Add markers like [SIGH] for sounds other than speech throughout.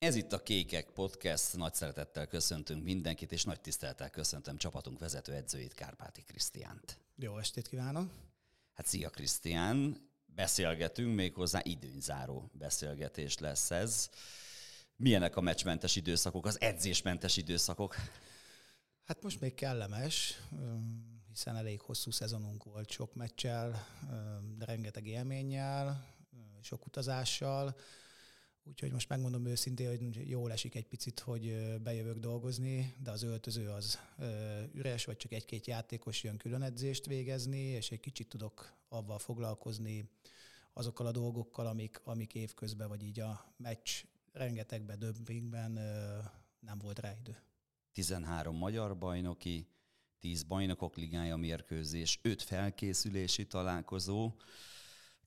Ez itt a Kékek Podcast. Nagy szeretettel köszöntünk mindenkit, és nagy tisztelettel köszöntöm csapatunk vezető edzőjét, Kárpáti Krisztiánt. Jó estét kívánok! Hát szia Krisztián! Beszélgetünk, méghozzá időnyzáró beszélgetés lesz ez. Milyenek a meccsmentes időszakok, az edzésmentes időszakok? Hát most még kellemes, hiszen elég hosszú szezonunk volt, sok meccsel, rengeteg élménnyel, sok utazással, Úgyhogy most megmondom őszintén, hogy jól esik egy picit, hogy bejövök dolgozni, de az öltöző az üres, vagy csak egy-két játékos jön külön edzést végezni, és egy kicsit tudok avval foglalkozni, azokkal a dolgokkal, amik, amik évközben, vagy így a meccs rengetegben, dömpingben nem volt rá idő. 13 magyar bajnoki, 10 bajnokok ligája mérkőzés, 5 felkészülési találkozó.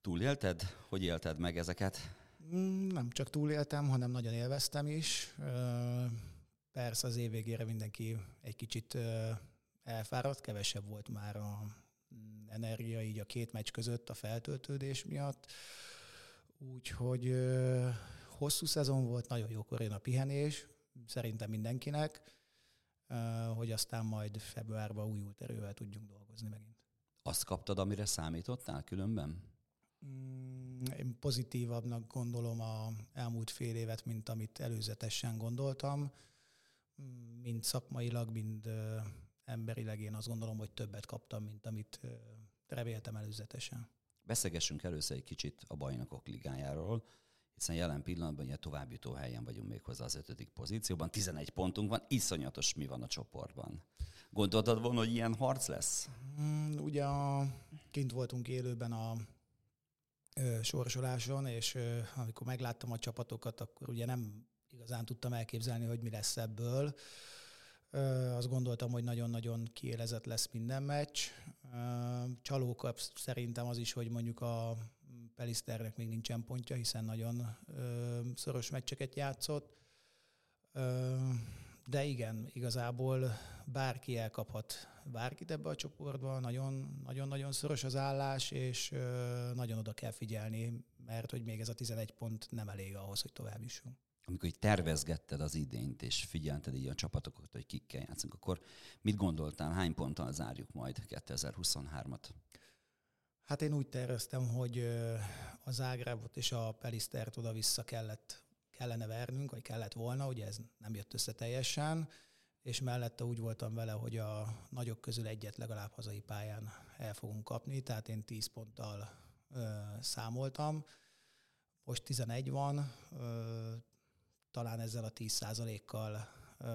Túlélted? Hogy élted meg ezeket? Nem csak túléltem, hanem nagyon élveztem is. Persze az év végére mindenki egy kicsit elfáradt, kevesebb volt már a energia így a két meccs között a feltöltődés miatt. Úgyhogy hosszú szezon volt, nagyon jókor jön a pihenés, szerintem mindenkinek, hogy aztán majd februárban újult erővel tudjunk dolgozni megint. Azt kaptad, amire számítottál különben? Mm, én pozitívabbnak gondolom a elmúlt fél évet, mint amit előzetesen gondoltam. Mm, mind szakmailag, mind emberileg én azt gondolom, hogy többet kaptam, mint amit reméltem előzetesen. Beszegessünk először egy kicsit a bajnokok ligájáról, hiszen jelen pillanatban ugye továbbjutó helyen vagyunk még hozzá az ötödik pozícióban, 11 pontunk van, iszonyatos mi van a csoportban. Gondoltad volna, hogy ilyen harc lesz? Mm, ugye a, kint voltunk élőben a sorsoláson, és amikor megláttam a csapatokat, akkor ugye nem igazán tudtam elképzelni, hogy mi lesz ebből. Azt gondoltam, hogy nagyon-nagyon kiélezett lesz minden meccs. Csalók szerintem az is, hogy mondjuk a Peliszternek még nincsen pontja, hiszen nagyon szoros meccseket játszott. De igen, igazából bárki elkaphat bárkit ebbe a csoportba, nagyon-nagyon szoros az állás, és nagyon oda kell figyelni, mert hogy még ez a 11 pont nem elég ahhoz, hogy tovább jussunk. Amikor így tervezgetted az idényt, és figyelted így a csapatokat, hogy kikkel játszunk, akkor mit gondoltál, hány ponttal zárjuk majd 2023-at? Hát én úgy terveztem, hogy a Zágrábot és a Pelisztert oda-vissza kellett kellene vernünk, vagy kellett volna, ugye ez nem jött össze teljesen, és mellette úgy voltam vele, hogy a nagyok közül egyet legalább hazai pályán el fogunk kapni, tehát én 10 ponttal ö, számoltam. Most 11 van, ö, talán ezzel a 10%-kal ö,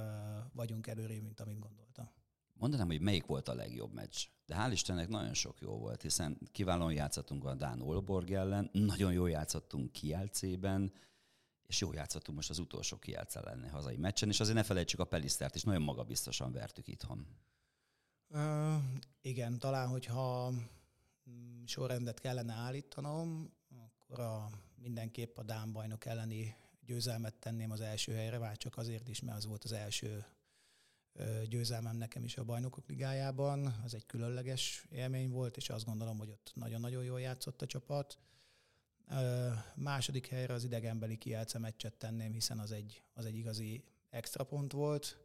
vagyunk előrébb, mint amit gondoltam. Mondanám, hogy melyik volt a legjobb meccs. De hál' Istennek nagyon sok jó volt, hiszen kiválóan játszottunk a Dán Olborg ellen, nagyon jól játszottunk Kielcében, és jó játszottunk most az utolsó kijátszál lenne hazai meccsen, és azért ne felejtsük a Pelisztert is, nagyon magabiztosan vertük itthon. Uh, igen, talán, hogyha mm, sorrendet kellene állítanom, akkor a, mindenképp a Dán bajnok elleni győzelmet tenném az első helyre, már csak azért is, mert az volt az első győzelmem nekem is a bajnokok ligájában. Az egy különleges élmény volt, és azt gondolom, hogy ott nagyon-nagyon jól játszott a csapat. Második helyre az idegenbeli kielce meccset tenném, hiszen az egy, az egy igazi extra pont volt,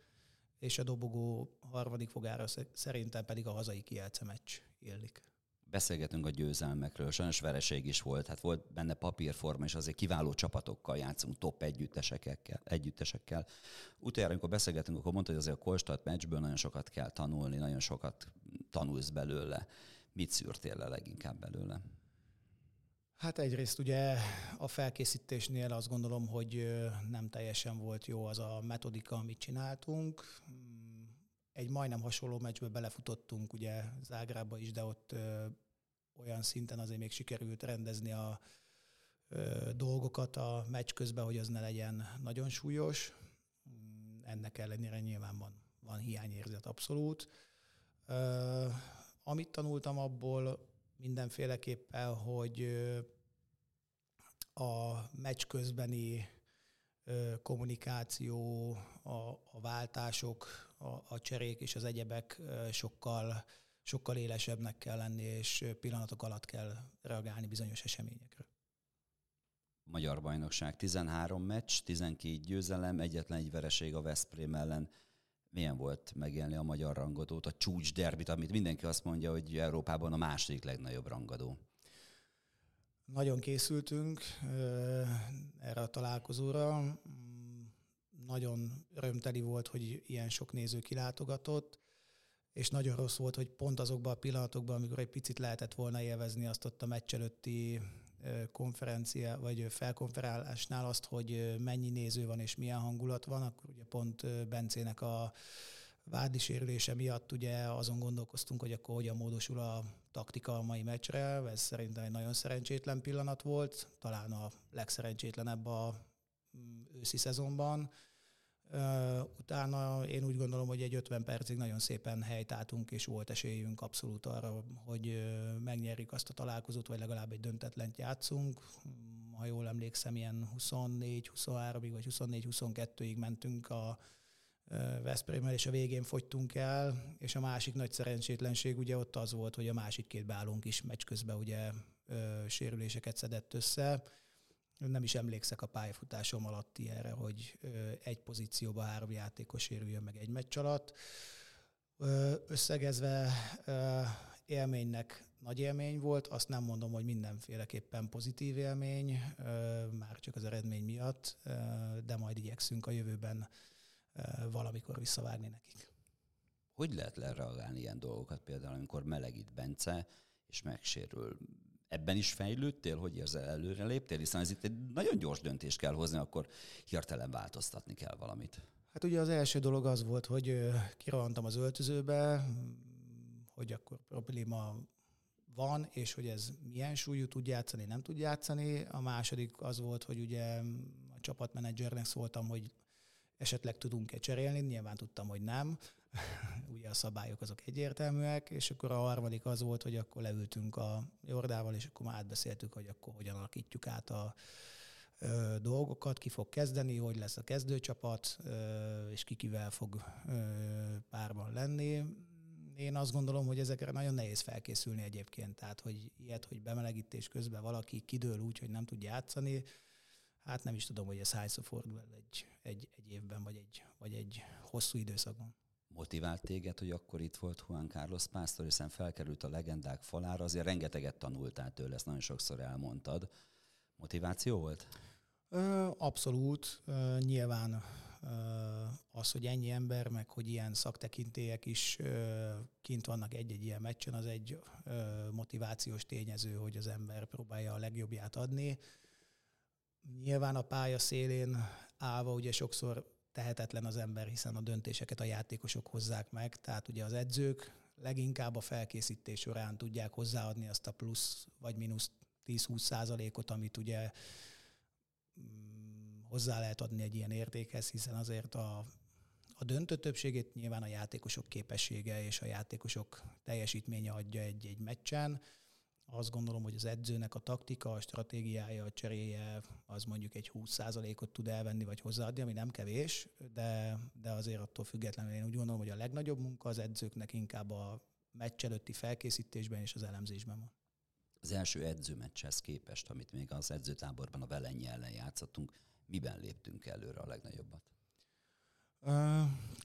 és a dobogó harmadik fogára szerintem pedig a hazai kielce meccs illik. Beszélgetünk a győzelmekről, sajnos vereség is volt, hát volt benne papírforma, és azért kiváló csapatokkal játszunk, top együttesekkel. együttesekkel. Utoljára, amikor beszélgetünk, akkor mondta, hogy azért a Kolstadt meccsből nagyon sokat kell tanulni, nagyon sokat tanulsz belőle. Mit szűrtél le leginkább belőle? Hát egyrészt ugye a felkészítésnél azt gondolom, hogy nem teljesen volt jó az a metodika, amit csináltunk. Egy majdnem hasonló meccsbe belefutottunk ugye Zágrába is, de ott olyan szinten azért még sikerült rendezni a dolgokat a meccs közben, hogy az ne legyen nagyon súlyos. Ennek ellenére nyilván van, van hiányérzet abszolút. Amit tanultam abból, mindenféleképpen, hogy a meccs közbeni kommunikáció, a, a váltások, a, a cserék és az egyebek sokkal, sokkal élesebbnek kell lenni, és pillanatok alatt kell reagálni bizonyos eseményekre. magyar bajnokság. 13 meccs, 12 győzelem, egyetlen egy vereség a Veszprém ellen. Milyen volt megélni a magyar rangadót, a csúcs derbit, amit mindenki azt mondja, hogy Európában a második legnagyobb rangadó? Nagyon készültünk erre a találkozóra. Nagyon örömteli volt, hogy ilyen sok néző kilátogatott, és nagyon rossz volt, hogy pont azokban a pillanatokban, amikor egy picit lehetett volna élvezni azt ott a meccs előtti konferencia, vagy felkonferálásnál azt, hogy mennyi néző van és milyen hangulat van, akkor ugye pont Bencének a sérülése miatt ugye azon gondolkoztunk, hogy akkor hogyan módosul a taktika a mai meccsre. Ez szerintem egy nagyon szerencsétlen pillanat volt, talán a legszerencsétlenebb a mm, őszi szezonban. Utána én úgy gondolom, hogy egy 50 percig nagyon szépen helytáltunk, és volt esélyünk abszolút arra, hogy megnyerjük azt a találkozót, vagy legalább egy döntetlent játszunk. Ha jól emlékszem, ilyen 24-23-ig, vagy 24-22-ig mentünk a Veszprémmel, és a végén fogytunk el, és a másik nagy szerencsétlenség ugye ott az volt, hogy a másik két bálunk is meccs közben ugye sérüléseket szedett össze, nem is emlékszek a pályafutásom alatt ilyenre, hogy egy pozícióban három játékos érüljön meg egy meccs alatt. Összegezve élménynek nagy élmény volt, azt nem mondom, hogy mindenféleképpen pozitív élmény, már csak az eredmény miatt, de majd igyekszünk a jövőben valamikor visszavágni nekik. Hogy lehet lereagálni ilyen dolgokat, például amikor melegít Bence, és megsérül ebben is fejlődtél, hogy érzel előre léptél, hiszen ez itt egy nagyon gyors döntést kell hozni, akkor hirtelen változtatni kell valamit. Hát ugye az első dolog az volt, hogy kirohantam az öltözőbe, hogy akkor probléma van, és hogy ez milyen súlyú tud játszani, nem tud játszani. A második az volt, hogy ugye a csapatmenedzsernek szóltam, hogy esetleg tudunk-e cserélni, nyilván tudtam, hogy nem. [LAUGHS] Ugye a szabályok azok egyértelműek, és akkor a harmadik az volt, hogy akkor leültünk a Jordával, és akkor már átbeszéltük, hogy akkor hogyan alakítjuk át a dolgokat, ki fog kezdeni, hogy lesz a kezdőcsapat, és ki kivel fog ö, párban lenni. Én azt gondolom, hogy ezekre nagyon nehéz felkészülni egyébként, tehát hogy ilyet, hogy bemelegítés közben valaki kidől úgy, hogy nem tud játszani, hát nem is tudom, hogy ez hányszor fordul el egy, egy, egy évben, vagy egy, vagy egy hosszú időszakban. Motivált téged, hogy akkor itt volt Juan Carlos Pásztor, hiszen felkerült a legendák falára, azért rengeteget tanultál tőle, ezt nagyon sokszor elmondtad. Motiváció volt? Abszolút. Nyilván az, hogy ennyi ember, meg hogy ilyen szaktekintélyek is kint vannak egy-egy ilyen meccsen, az egy motivációs tényező, hogy az ember próbálja a legjobbját adni. Nyilván a pálya szélén állva ugye sokszor tehetetlen az ember, hiszen a döntéseket a játékosok hozzák meg, tehát ugye az edzők leginkább a felkészítés során tudják hozzáadni azt a plusz vagy mínusz 10-20 százalékot, amit ugye mm, hozzá lehet adni egy ilyen értékhez, hiszen azért a, a döntő többségét nyilván a játékosok képessége és a játékosok teljesítménye adja egy-egy meccsen, azt gondolom, hogy az edzőnek a taktika, a stratégiája, a cseréje az mondjuk egy 20%-ot tud elvenni vagy hozzáadni, ami nem kevés, de, de azért attól függetlenül én úgy gondolom, hogy a legnagyobb munka az edzőknek inkább a meccs előtti felkészítésben és az elemzésben van. Az első edzőmeccshez képest, amit még az edzőtáborban a Velenyi ellen játszottunk, miben léptünk előre a legnagyobbat?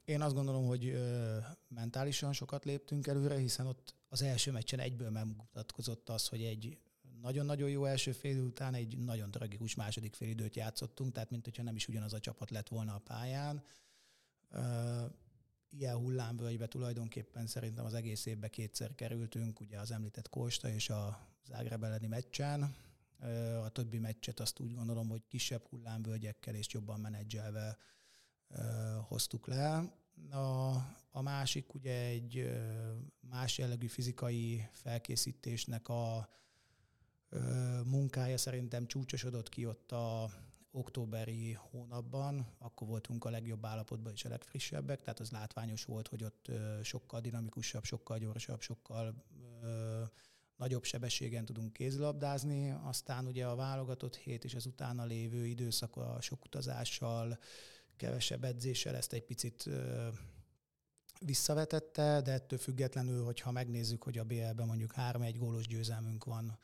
Én azt gondolom, hogy mentálisan sokat léptünk előre, hiszen ott az első meccsen egyből megmutatkozott az, hogy egy nagyon-nagyon jó első fél után egy nagyon tragikus második fél időt játszottunk, tehát mint hogyha nem is ugyanaz a csapat lett volna a pályán. Ilyen hullámvölgybe tulajdonképpen szerintem az egész évbe kétszer kerültünk, ugye az említett Kosta és a Zágreb elleni meccsen. A többi meccset azt úgy gondolom, hogy kisebb hullámvölgyekkel és jobban menedzselve hoztuk le. A, a másik ugye egy más jellegű fizikai felkészítésnek a munkája szerintem csúcsosodott ki ott a októberi hónapban, akkor voltunk a legjobb állapotban és a legfrissebbek, tehát az látványos volt, hogy ott sokkal dinamikusabb, sokkal gyorsabb, sokkal ö, nagyobb sebességen tudunk kézilabdázni, aztán ugye a válogatott hét és az utána lévő időszak a sok utazással, kevesebb edzéssel ezt egy picit visszavetette, de ettől függetlenül, hogyha megnézzük, hogy a BL-ben mondjuk 3-1 gólos győzelmünk van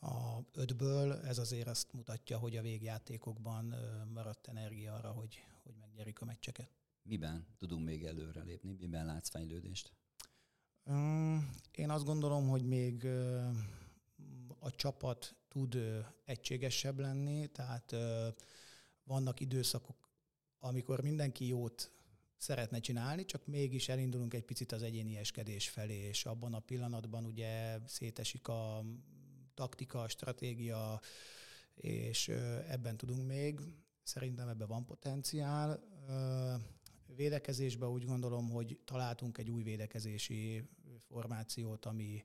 a ötből, ez azért azt mutatja, hogy a végjátékokban maradt energia arra, hogy, hogy megnyerjük a meccseket. Miben tudunk még előrelépni? Miben látsz fejlődést? Én azt gondolom, hogy még a csapat tud egységesebb lenni, tehát vannak időszakok, amikor mindenki jót szeretne csinálni, csak mégis elindulunk egy picit az egyénieskedés felé, és abban a pillanatban ugye szétesik a taktika, a stratégia, és ebben tudunk még. Szerintem ebben van potenciál. Védekezésben úgy gondolom, hogy találtunk egy új védekezési formációt, ami,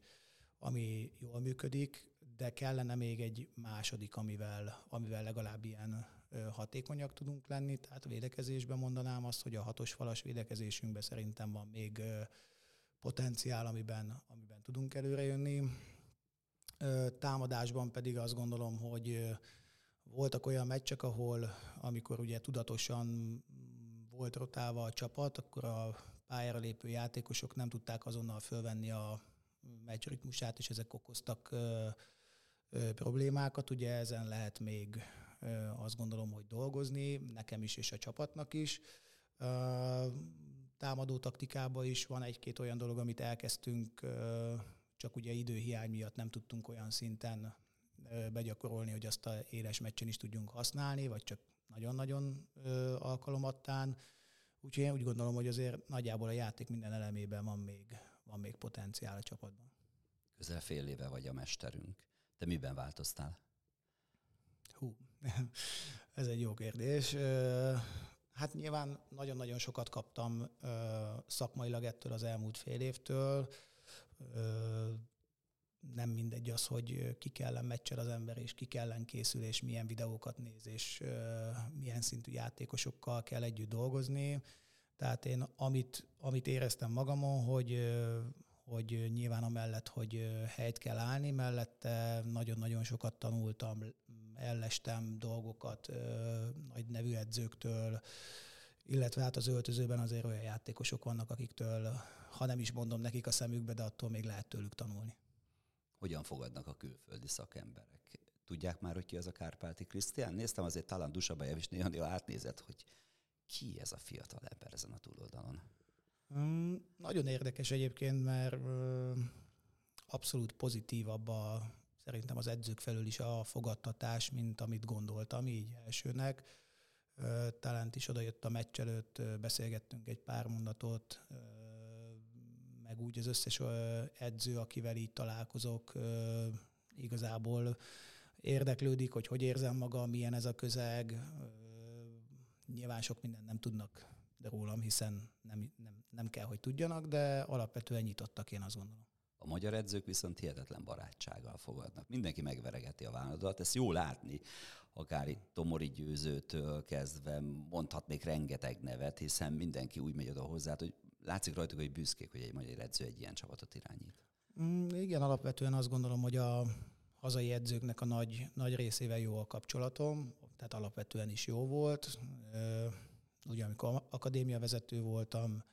ami jól működik, de kellene még egy második, amivel, amivel legalább ilyen hatékonyak tudunk lenni. Tehát védekezésben mondanám azt, hogy a hatos falas védekezésünkben szerintem van még potenciál, amiben, amiben tudunk előrejönni. Támadásban pedig azt gondolom, hogy voltak olyan meccsek, ahol amikor ugye tudatosan volt rotálva a csapat, akkor a pályára lépő játékosok nem tudták azonnal fölvenni a meccs ritmusát, és ezek okoztak ö, ö, problémákat. Ugye ezen lehet még azt gondolom, hogy dolgozni, nekem is és a csapatnak is. Támadó taktikában is van egy-két olyan dolog, amit elkezdtünk, csak ugye időhiány miatt nem tudtunk olyan szinten begyakorolni, hogy azt a éles meccsen is tudjunk használni, vagy csak nagyon-nagyon alkalomattán. Úgyhogy én úgy gondolom, hogy azért nagyjából a játék minden elemében van még, van még potenciál a csapatban. Közel fél éve vagy a mesterünk. Te miben változtál? Hú, [LAUGHS] ez egy jó kérdés. Hát nyilván nagyon-nagyon sokat kaptam szakmailag ettől az elmúlt fél évtől nem mindegy az, hogy ki kellen meccsel az ember, és ki kellen készül, és milyen videókat néz, és milyen szintű játékosokkal kell együtt dolgozni. Tehát én amit, amit éreztem magamon, hogy, hogy nyilván amellett, hogy helyt kell állni, mellette nagyon-nagyon sokat tanultam, ellestem dolgokat nagy nevű edzőktől, illetve hát az öltözőben azért olyan játékosok vannak, akiktől, ha nem is mondom nekik a szemükbe, de attól még lehet tőlük tanulni hogyan fogadnak a külföldi szakemberek. Tudják már, hogy ki az a Kárpáti Krisztián? Néztem azért talán Dusabajev is néha átnézett, hogy ki ez a fiatal ember ezen a túloldalon. Mm, nagyon érdekes egyébként, mert abszolút pozitívabb a, szerintem az edzők felől is a fogadtatás, mint amit gondoltam így elsőnek. Talán is odajött a meccs előtt, beszélgettünk egy pár mondatot, meg úgy az összes edző, akivel így találkozok, igazából érdeklődik, hogy hogy érzem magam, milyen ez a közeg. Nyilván sok mindent nem tudnak de rólam, hiszen nem, nem, nem kell, hogy tudjanak, de alapvetően nyitottak, én azt gondolom. A magyar edzők viszont hihetetlen barátsággal fogadnak. Mindenki megveregeti a vállalat, ezt jó látni, akár itt Tomori Győzőtől kezdve mondhatnék rengeteg nevet, hiszen mindenki úgy megy oda hozzá, hogy látszik rajtuk, hogy büszkék, hogy egy magyar edző egy ilyen csapatot irányít. Mm, igen, alapvetően azt gondolom, hogy a hazai edzőknek a nagy, nagy részével jó a kapcsolatom, tehát alapvetően is jó volt. Ugye amikor akadémia vezető voltam,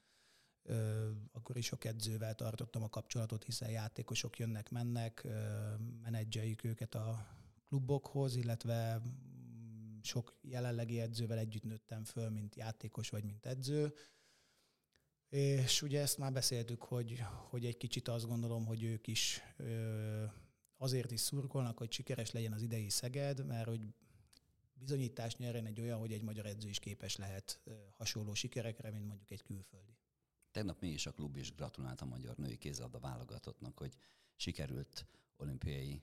akkor is sok edzővel tartottam a kapcsolatot, hiszen játékosok jönnek, mennek, menedzseljük őket a klubokhoz, illetve sok jelenlegi edzővel együtt nőttem föl, mint játékos vagy mint edző. És ugye ezt már beszéltük, hogy, hogy egy kicsit azt gondolom, hogy ők is azért is szurkolnak, hogy sikeres legyen az idei Szeged, mert hogy bizonyítást nyerjen egy olyan, hogy egy magyar edző is képes lehet hasonló sikerekre, mint mondjuk egy külföldi. Tegnap mi is a klub is gratulált a magyar női kézilabda válogatottnak, hogy sikerült olimpiai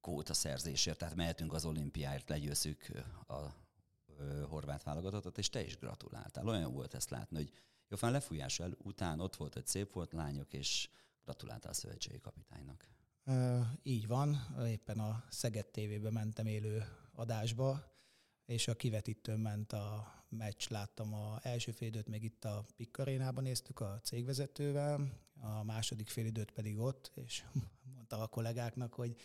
kóta szerzésért, tehát mehetünk az olimpiáért, legyőzzük a horvát válogatottat, és te is gratuláltál. Olyan volt ezt látni, hogy Jófán lefújás el, után ott volt egy szép volt lányok, és gratuláltál a szövetségi kapitánynak. Uh, így van, éppen a Szeged TV-be mentem élő adásba, és a kivetítőn ment a meccs, láttam a első félidőt még itt a Pikkarénában néztük a cégvezetővel, a második félidőt pedig ott, és [LAUGHS] mondta a kollégáknak, hogy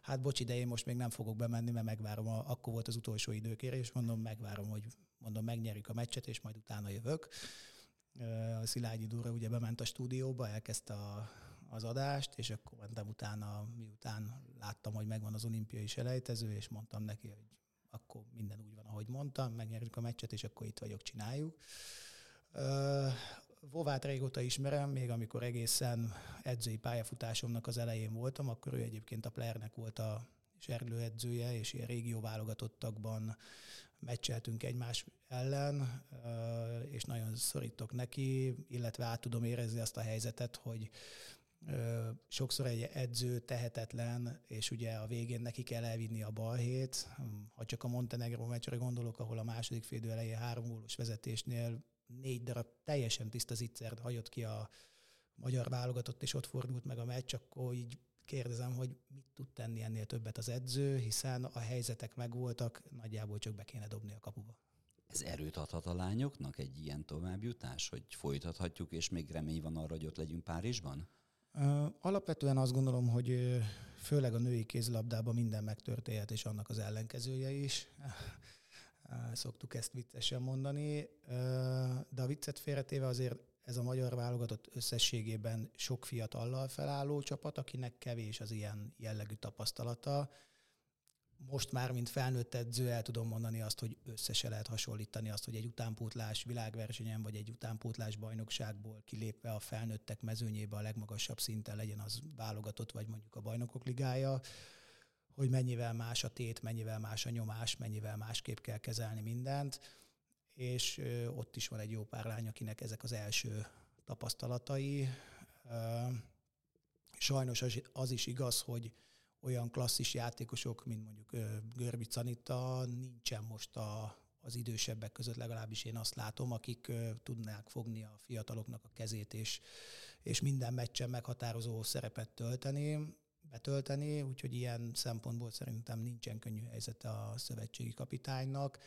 hát bocsi, de én most még nem fogok bemenni, mert megvárom, a, akkor volt az utolsó időkérés, mondom, megvárom, hogy mondom, megnyerjük a meccset, és majd utána jövök. A Szilágyi Dúra ugye bement a stúdióba, elkezdte a, az adást, és akkor mentem utána, miután láttam, hogy megvan az olimpiai selejtező, és mondtam neki, hogy akkor minden úgy van, ahogy mondtam, megnyerjük a meccset, és akkor itt vagyok, csináljuk. Vovát régóta ismerem, még amikor egészen edzői pályafutásomnak az elején voltam, akkor ő egyébként a Plernek volt a serlőedzője, és ilyen régió válogatottakban meccseltünk egymás ellen, és nagyon szorítok neki, illetve át tudom érezni azt a helyzetet, hogy sokszor egy edző tehetetlen, és ugye a végén neki kell elvinni a balhét. Ha csak a Montenegro meccsre gondolok, ahol a második félidő elején három gólos vezetésnél négy darab teljesen tiszta zicsert hagyott ki a magyar válogatott, és ott fordult meg a meccs, akkor így kérdezem, hogy mit tud tenni ennél többet az edző, hiszen a helyzetek megvoltak, nagyjából csak be kéne dobni a kapuba. Ez erőt adhat a lányoknak egy ilyen továbbjutás, hogy folytathatjuk, és még remény van arra, hogy ott legyünk Párizsban? Alapvetően azt gondolom, hogy főleg a női kézlabdában minden megtörténhet, és annak az ellenkezője is. Szoktuk ezt viccesen mondani, de a viccet félretéve azért ez a magyar válogatott összességében sok fiatallal felálló csapat, akinek kevés az ilyen jellegű tapasztalata most már, mint felnőtt edző el tudom mondani azt, hogy össze lehet hasonlítani azt, hogy egy utánpótlás világversenyen, vagy egy utánpótlás bajnokságból kilépve a felnőttek mezőnyébe a legmagasabb szinten legyen az válogatott, vagy mondjuk a bajnokok ligája, hogy mennyivel más a tét, mennyivel más a nyomás, mennyivel másképp kell kezelni mindent, és ott is van egy jó pár lány, akinek ezek az első tapasztalatai. Sajnos az is igaz, hogy olyan klasszis játékosok, mint mondjuk Görbi Canita, nincsen most a, az idősebbek között, legalábbis én azt látom, akik tudnák fogni a fiataloknak a kezét, és, és minden meccsen meghatározó szerepet tölteni, betölteni, úgyhogy ilyen szempontból szerintem nincsen könnyű helyzete a szövetségi kapitánynak.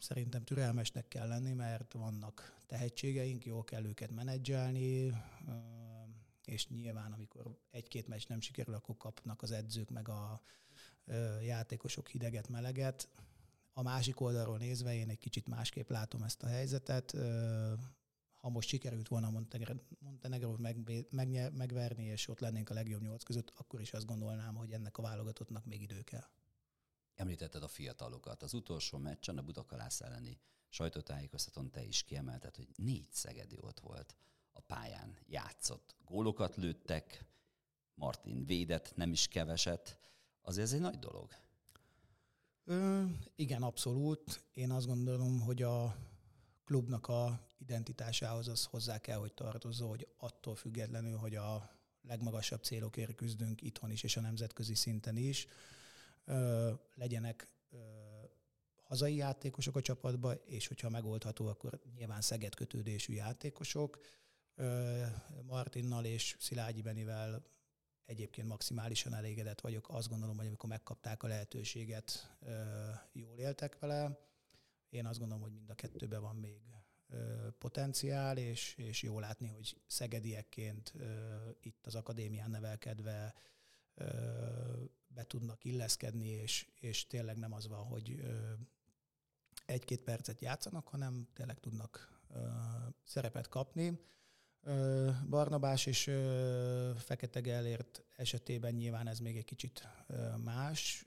Szerintem türelmesnek kell lenni, mert vannak tehetségeink, jól kell őket menedzselni, és nyilván amikor egy-két meccs nem sikerül, akkor kapnak az edzők meg a játékosok hideget, meleget. A másik oldalról nézve én egy kicsit másképp látom ezt a helyzetet. Ha most sikerült volna Montenegrót meg, meg, megverni, és ott lennénk a legjobb nyolc között, akkor is azt gondolnám, hogy ennek a válogatottnak még idő kell. Említetted a fiatalokat. Az utolsó meccsen a Budakalász elleni sajtótájékoztatón te is kiemelted, hogy négy Szegedi ott volt a pályán játszott. Gólokat lőttek, Martin védett, nem is keveset. Azért ez egy nagy dolog. Ö, igen, abszolút. Én azt gondolom, hogy a klubnak a identitásához az hozzá kell, hogy tartozó, hogy attól függetlenül, hogy a legmagasabb célokért küzdünk itthon is, és a nemzetközi szinten is, ö, legyenek ö, hazai játékosok a csapatba, és hogyha megoldható, akkor nyilván Szeged kötődésű játékosok, Martinnal és Szilágyi Benivel egyébként maximálisan elégedett vagyok. Azt gondolom, hogy amikor megkapták a lehetőséget, jól éltek vele. Én azt gondolom, hogy mind a kettőben van még potenciál, és, és jó látni, hogy szegediekként itt az akadémián nevelkedve be tudnak illeszkedni, és, és tényleg nem az van, hogy egy-két percet játszanak, hanem tényleg tudnak szerepet kapni. Barnabás és Fekete Gellért esetében nyilván ez még egy kicsit más.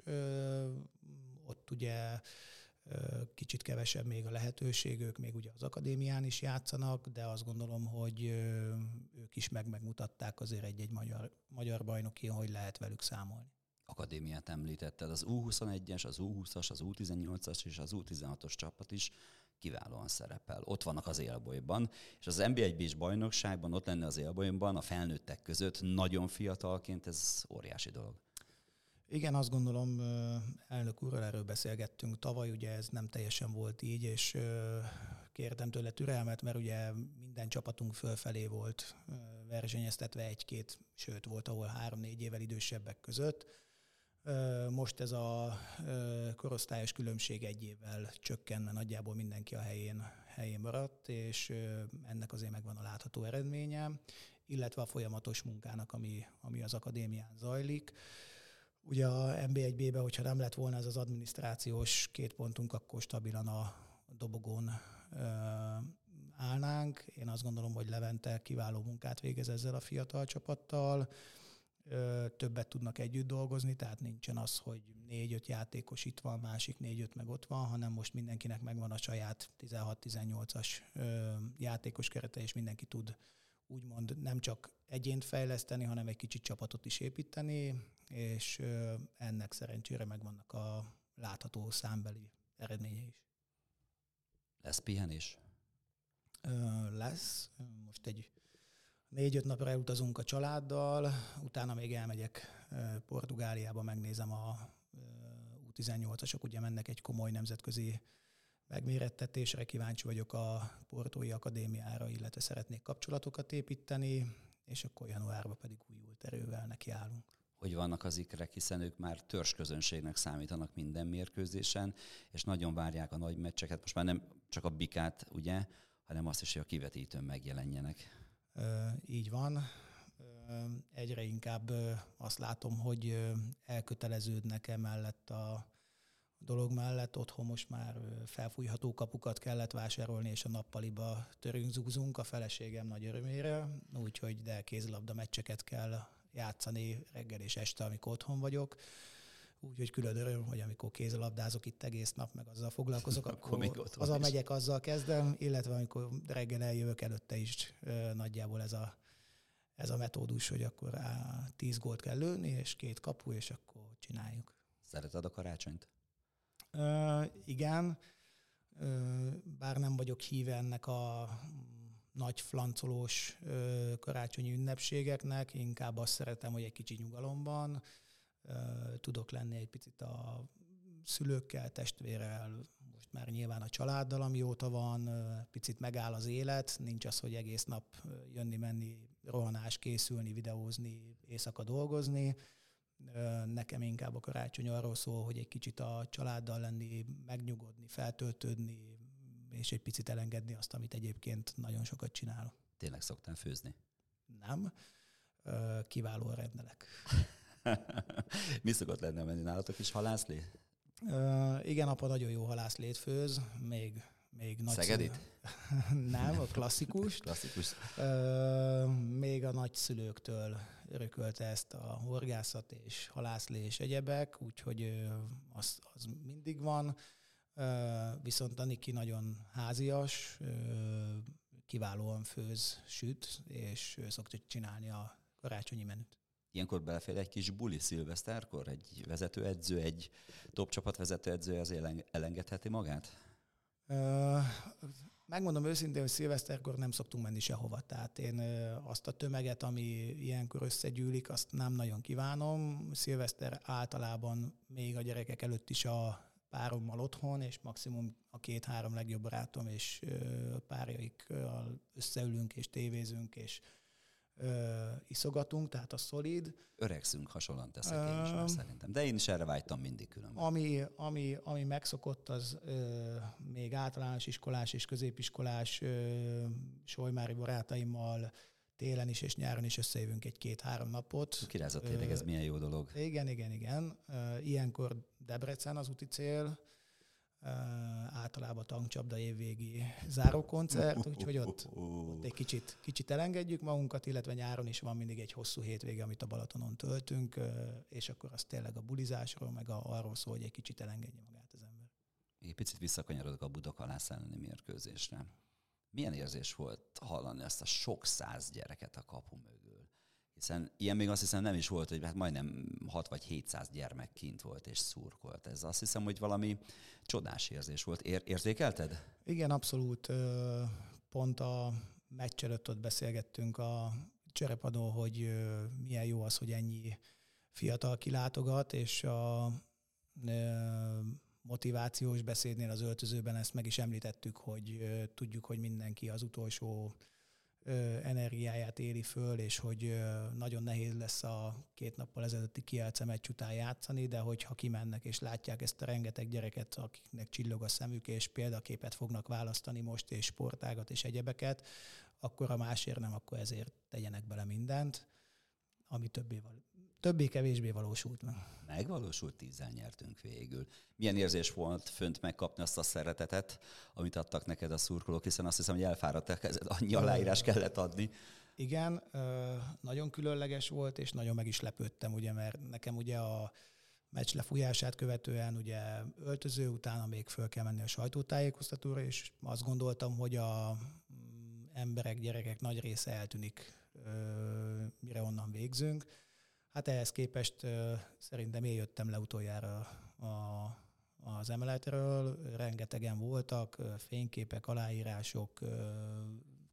Ott ugye kicsit kevesebb még a lehetőségük, még ugye az akadémián is játszanak, de azt gondolom, hogy ők is meg megmutatták azért egy-egy magyar, magyar bajnoki, hogy lehet velük számolni. Akadémiát említetted, az U21-es, az U20-as, az U18-as és az U16-os csapat is kiválóan szerepel. Ott vannak az élbolyban, és az NB1 is bajnokságban ott lenne az élbolyban a felnőttek között nagyon fiatalként, ez óriási dolog. Igen, azt gondolom, elnök úrral erről beszélgettünk tavaly, ugye ez nem teljesen volt így, és kértem tőle türelmet, mert ugye minden csapatunk fölfelé volt versenyeztetve egy-két, sőt volt, ahol három-négy évvel idősebbek között most ez a korosztályos különbség egy évvel csökkenne, nagyjából mindenki a helyén, helyén maradt, és ennek azért megvan a látható eredménye, illetve a folyamatos munkának, ami, ami az akadémián zajlik. Ugye a MB1B-be, hogyha nem lett volna ez az adminisztrációs két pontunk, akkor stabilan a dobogón állnánk. Én azt gondolom, hogy Levente kiváló munkát végez ezzel a fiatal csapattal. Többet tudnak együtt dolgozni, tehát nincsen az, hogy négy-öt játékos itt van, másik négy-öt meg ott van, hanem most mindenkinek megvan a saját 16-18-as játékos kerete, és mindenki tud úgymond nem csak egyént fejleszteni, hanem egy kicsit csapatot is építeni, és ennek szerencsére megvannak a látható számbeli eredménye is. Lesz pihenés? Lesz. Most egy négy-öt napra elutazunk a családdal, utána még elmegyek Portugáliába, megnézem a U18-asok, ugye mennek egy komoly nemzetközi megmérettetésre, kíváncsi vagyok a Portói Akadémiára, illetve szeretnék kapcsolatokat építeni, és akkor januárban pedig újult erővel nekiállunk hogy vannak az ikrek, hiszen ők már törzsközönségnek számítanak minden mérkőzésen, és nagyon várják a nagy meccseket. Most már nem csak a bikát, ugye, hanem azt is, hogy a kivetítőn megjelenjenek. Így van. Egyre inkább azt látom, hogy elköteleződnek emellett a dolog mellett. Otthon most már felfújható kapukat kellett vásárolni, és a nappaliba törünk, zúzunk a feleségem nagy örömére, úgyhogy de kézlabda meccseket kell játszani reggel és este, amikor otthon vagyok. Úgyhogy külön öröm, hogy amikor kézilabdázok itt egész nap, meg azzal foglalkozok, [LAUGHS] akkor, akkor az a megyek, azzal kezdem, illetve amikor reggel eljövök előtte is nagyjából ez a, ez a metódus, hogy akkor á, tíz gólt kell lőni, és két kapu, és akkor csináljuk. Szereted a karácsonyt? Ö, igen, ö, bár nem vagyok híve ennek a nagy flancolós ö, karácsonyi ünnepségeknek, inkább azt szeretem, hogy egy kicsit nyugalomban tudok lenni egy picit a szülőkkel, testvérrel, most már nyilván a családdal, amióta van, picit megáll az élet, nincs az, hogy egész nap jönni-menni, rohanás, készülni, videózni, éjszaka dolgozni. Nekem inkább a karácsony arról szól, hogy egy kicsit a családdal lenni, megnyugodni, feltöltődni, és egy picit elengedni azt, amit egyébként nagyon sokat csinálok. Tényleg szoktál főzni? Nem. Kiválóan rendelek. [LAUGHS] [LAUGHS] Mi szokott lenni, menni nálatok is halászlé? Igen, apa nagyon jó halászlét főz, még még nagy Szegedit? [LAUGHS] Nem, a klasszikus. [LAUGHS] klasszikus. még a nagyszülőktől örökölte ezt a horgászat és halászlé és egyebek, úgyhogy az, az mindig van. Viszont a Niki nagyon házias, kiválóan főz, süt, és ő szokta csinálni a karácsonyi menüt. Ilyenkor belefér egy kis buli szilveszterkor? Egy vezetőedző, egy top csapat vezetőedző az elengedheti magát? Megmondom őszintén, hogy szilveszterkor nem szoktunk menni sehova. Tehát én azt a tömeget, ami ilyenkor összegyűlik, azt nem nagyon kívánom. Szilveszter általában még a gyerekek előtt is a párommal otthon, és maximum a két-három legjobb barátom és párjaikkal összeülünk és tévézünk, és ö, iszogatunk, tehát a szolid. Öregszünk, hasonlóan teszek én is már szerintem. De én is erre vágytam mindig különben. Ami, ami, ami megszokott, az ö, még általános iskolás és középiskolás ö, solymári barátaimmal télen is és nyáron is összejövünk egy-két-három napot. Kirázott tényleg, ez milyen jó dolog. Igen, igen, igen. Ilyenkor Debrecen az úti cél, általában tankcsapda évvégi zárókoncert, úgyhogy ott, ott egy kicsit, kicsit elengedjük magunkat, illetve nyáron is van mindig egy hosszú hétvége, amit a Balatonon töltünk, és akkor az tényleg a bulizásról, meg a, arról szól, hogy egy kicsit elengedje magát az ember. Egy picit visszakanyarodok a Budakalász elleni mérkőzésre. Milyen érzés volt hallani ezt a sok száz gyereket a kapu mögül? Hiszen ilyen még azt hiszem nem is volt, hogy hát majdnem 6 vagy 700 gyermek kint volt és szurkolt. Ez azt hiszem, hogy valami csodás érzés volt. Ér- érzékelted? Igen, abszolút. Pont a meccs előtt ott beszélgettünk a cserepadó, hogy milyen jó az, hogy ennyi fiatal kilátogat, és a motivációs beszédnél az öltözőben ezt meg is említettük, hogy tudjuk, hogy mindenki az utolsó energiáját éli föl, és hogy nagyon nehéz lesz a két nappal ezelőtti kielce meccs után játszani, de hogyha kimennek és látják ezt a rengeteg gyereket, akiknek csillog a szemük, és példaképet fognak választani most, és sportágat és egyebeket, akkor a másért nem, akkor ezért tegyenek bele mindent, ami többé, többé-kevésbé valósult meg. Megvalósult, tízzel nyertünk végül. Milyen érzés volt fönt megkapni azt a szeretetet, amit adtak neked a szurkolók, hiszen azt hiszem, hogy elfáradtak, ez annyi aláírás kellett adni. Igen, nagyon különleges volt, és nagyon meg is lepődtem, ugye, mert nekem ugye a meccs lefújását követően ugye öltöző utána még föl kell menni a sajtótájékoztatóra, és azt gondoltam, hogy a mm, emberek, gyerekek nagy része eltűnik, mire onnan végzünk. Hát ehhez képest szerintem én jöttem le utoljára a, az emeletről, rengetegen voltak, fényképek, aláírások,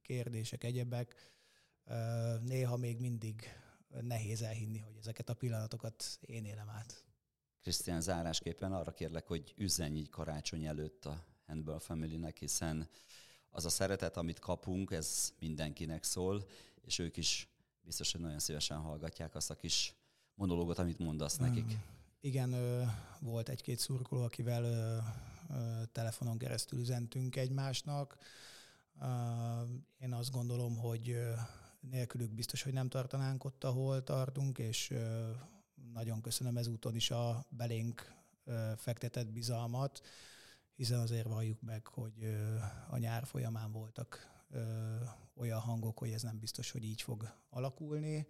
kérdések, egyebek. Néha még mindig nehéz elhinni, hogy ezeket a pillanatokat én élem át. Krisztián, zárásképpen arra kérlek, hogy üzenj így karácsony előtt a Handball Family-nek, hiszen az a szeretet, amit kapunk, ez mindenkinek szól, és ők is biztos, hogy nagyon szívesen hallgatják azt a kis monológot, amit mondasz nekik. Igen, volt egy-két szurkoló, akivel telefonon keresztül üzentünk egymásnak. Én azt gondolom, hogy nélkülük biztos, hogy nem tartanánk ott, ahol tartunk, és nagyon köszönöm ezúton is a belénk fektetett bizalmat, hiszen azért valljuk meg, hogy a nyár folyamán voltak olyan hangok, hogy ez nem biztos, hogy így fog alakulni,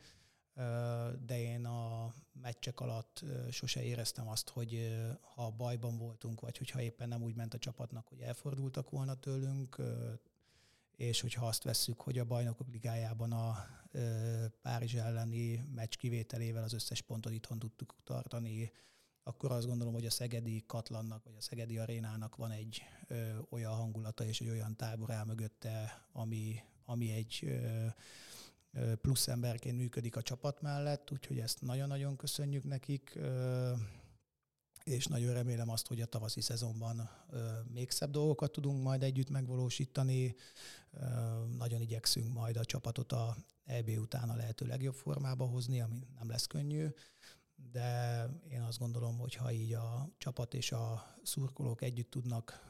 de én a meccsek alatt sose éreztem azt, hogy ha bajban voltunk, vagy hogyha éppen nem úgy ment a csapatnak, hogy elfordultak volna tőlünk, és hogyha azt vesszük, hogy a bajnokok ligájában a Párizs elleni meccs kivételével az összes pontot itthon tudtuk tartani, akkor azt gondolom, hogy a Szegedi Katlannak, vagy a Szegedi Arénának van egy ö, olyan hangulata és egy olyan tábor áll mögötte, ami, ami egy plusz emberként működik a csapat mellett, úgyhogy ezt nagyon-nagyon köszönjük nekik. És nagyon remélem azt, hogy a tavaszi szezonban még szebb dolgokat tudunk majd együtt megvalósítani. Nagyon igyekszünk majd a csapatot a EB után a lehető legjobb formába hozni, ami nem lesz könnyű, de én azt gondolom, hogy ha így a csapat és a szurkolók együtt tudnak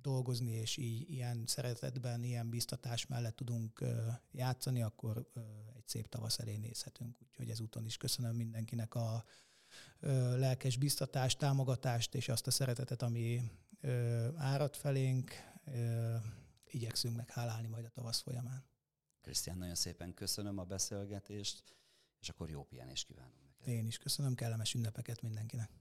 dolgozni, és így ilyen szeretetben, ilyen biztatás mellett tudunk játszani, akkor egy szép tavasz elé nézhetünk. Úgyhogy ezúton is köszönöm mindenkinek a lelkes biztatást, támogatást és azt a szeretetet, ami árad felénk. Igyekszünk meg hálálni majd a tavasz folyamán. Krisztián, nagyon szépen köszönöm a beszélgetést, és akkor jó pihenést kívánok neked. Én is köszönöm, kellemes ünnepeket mindenkinek.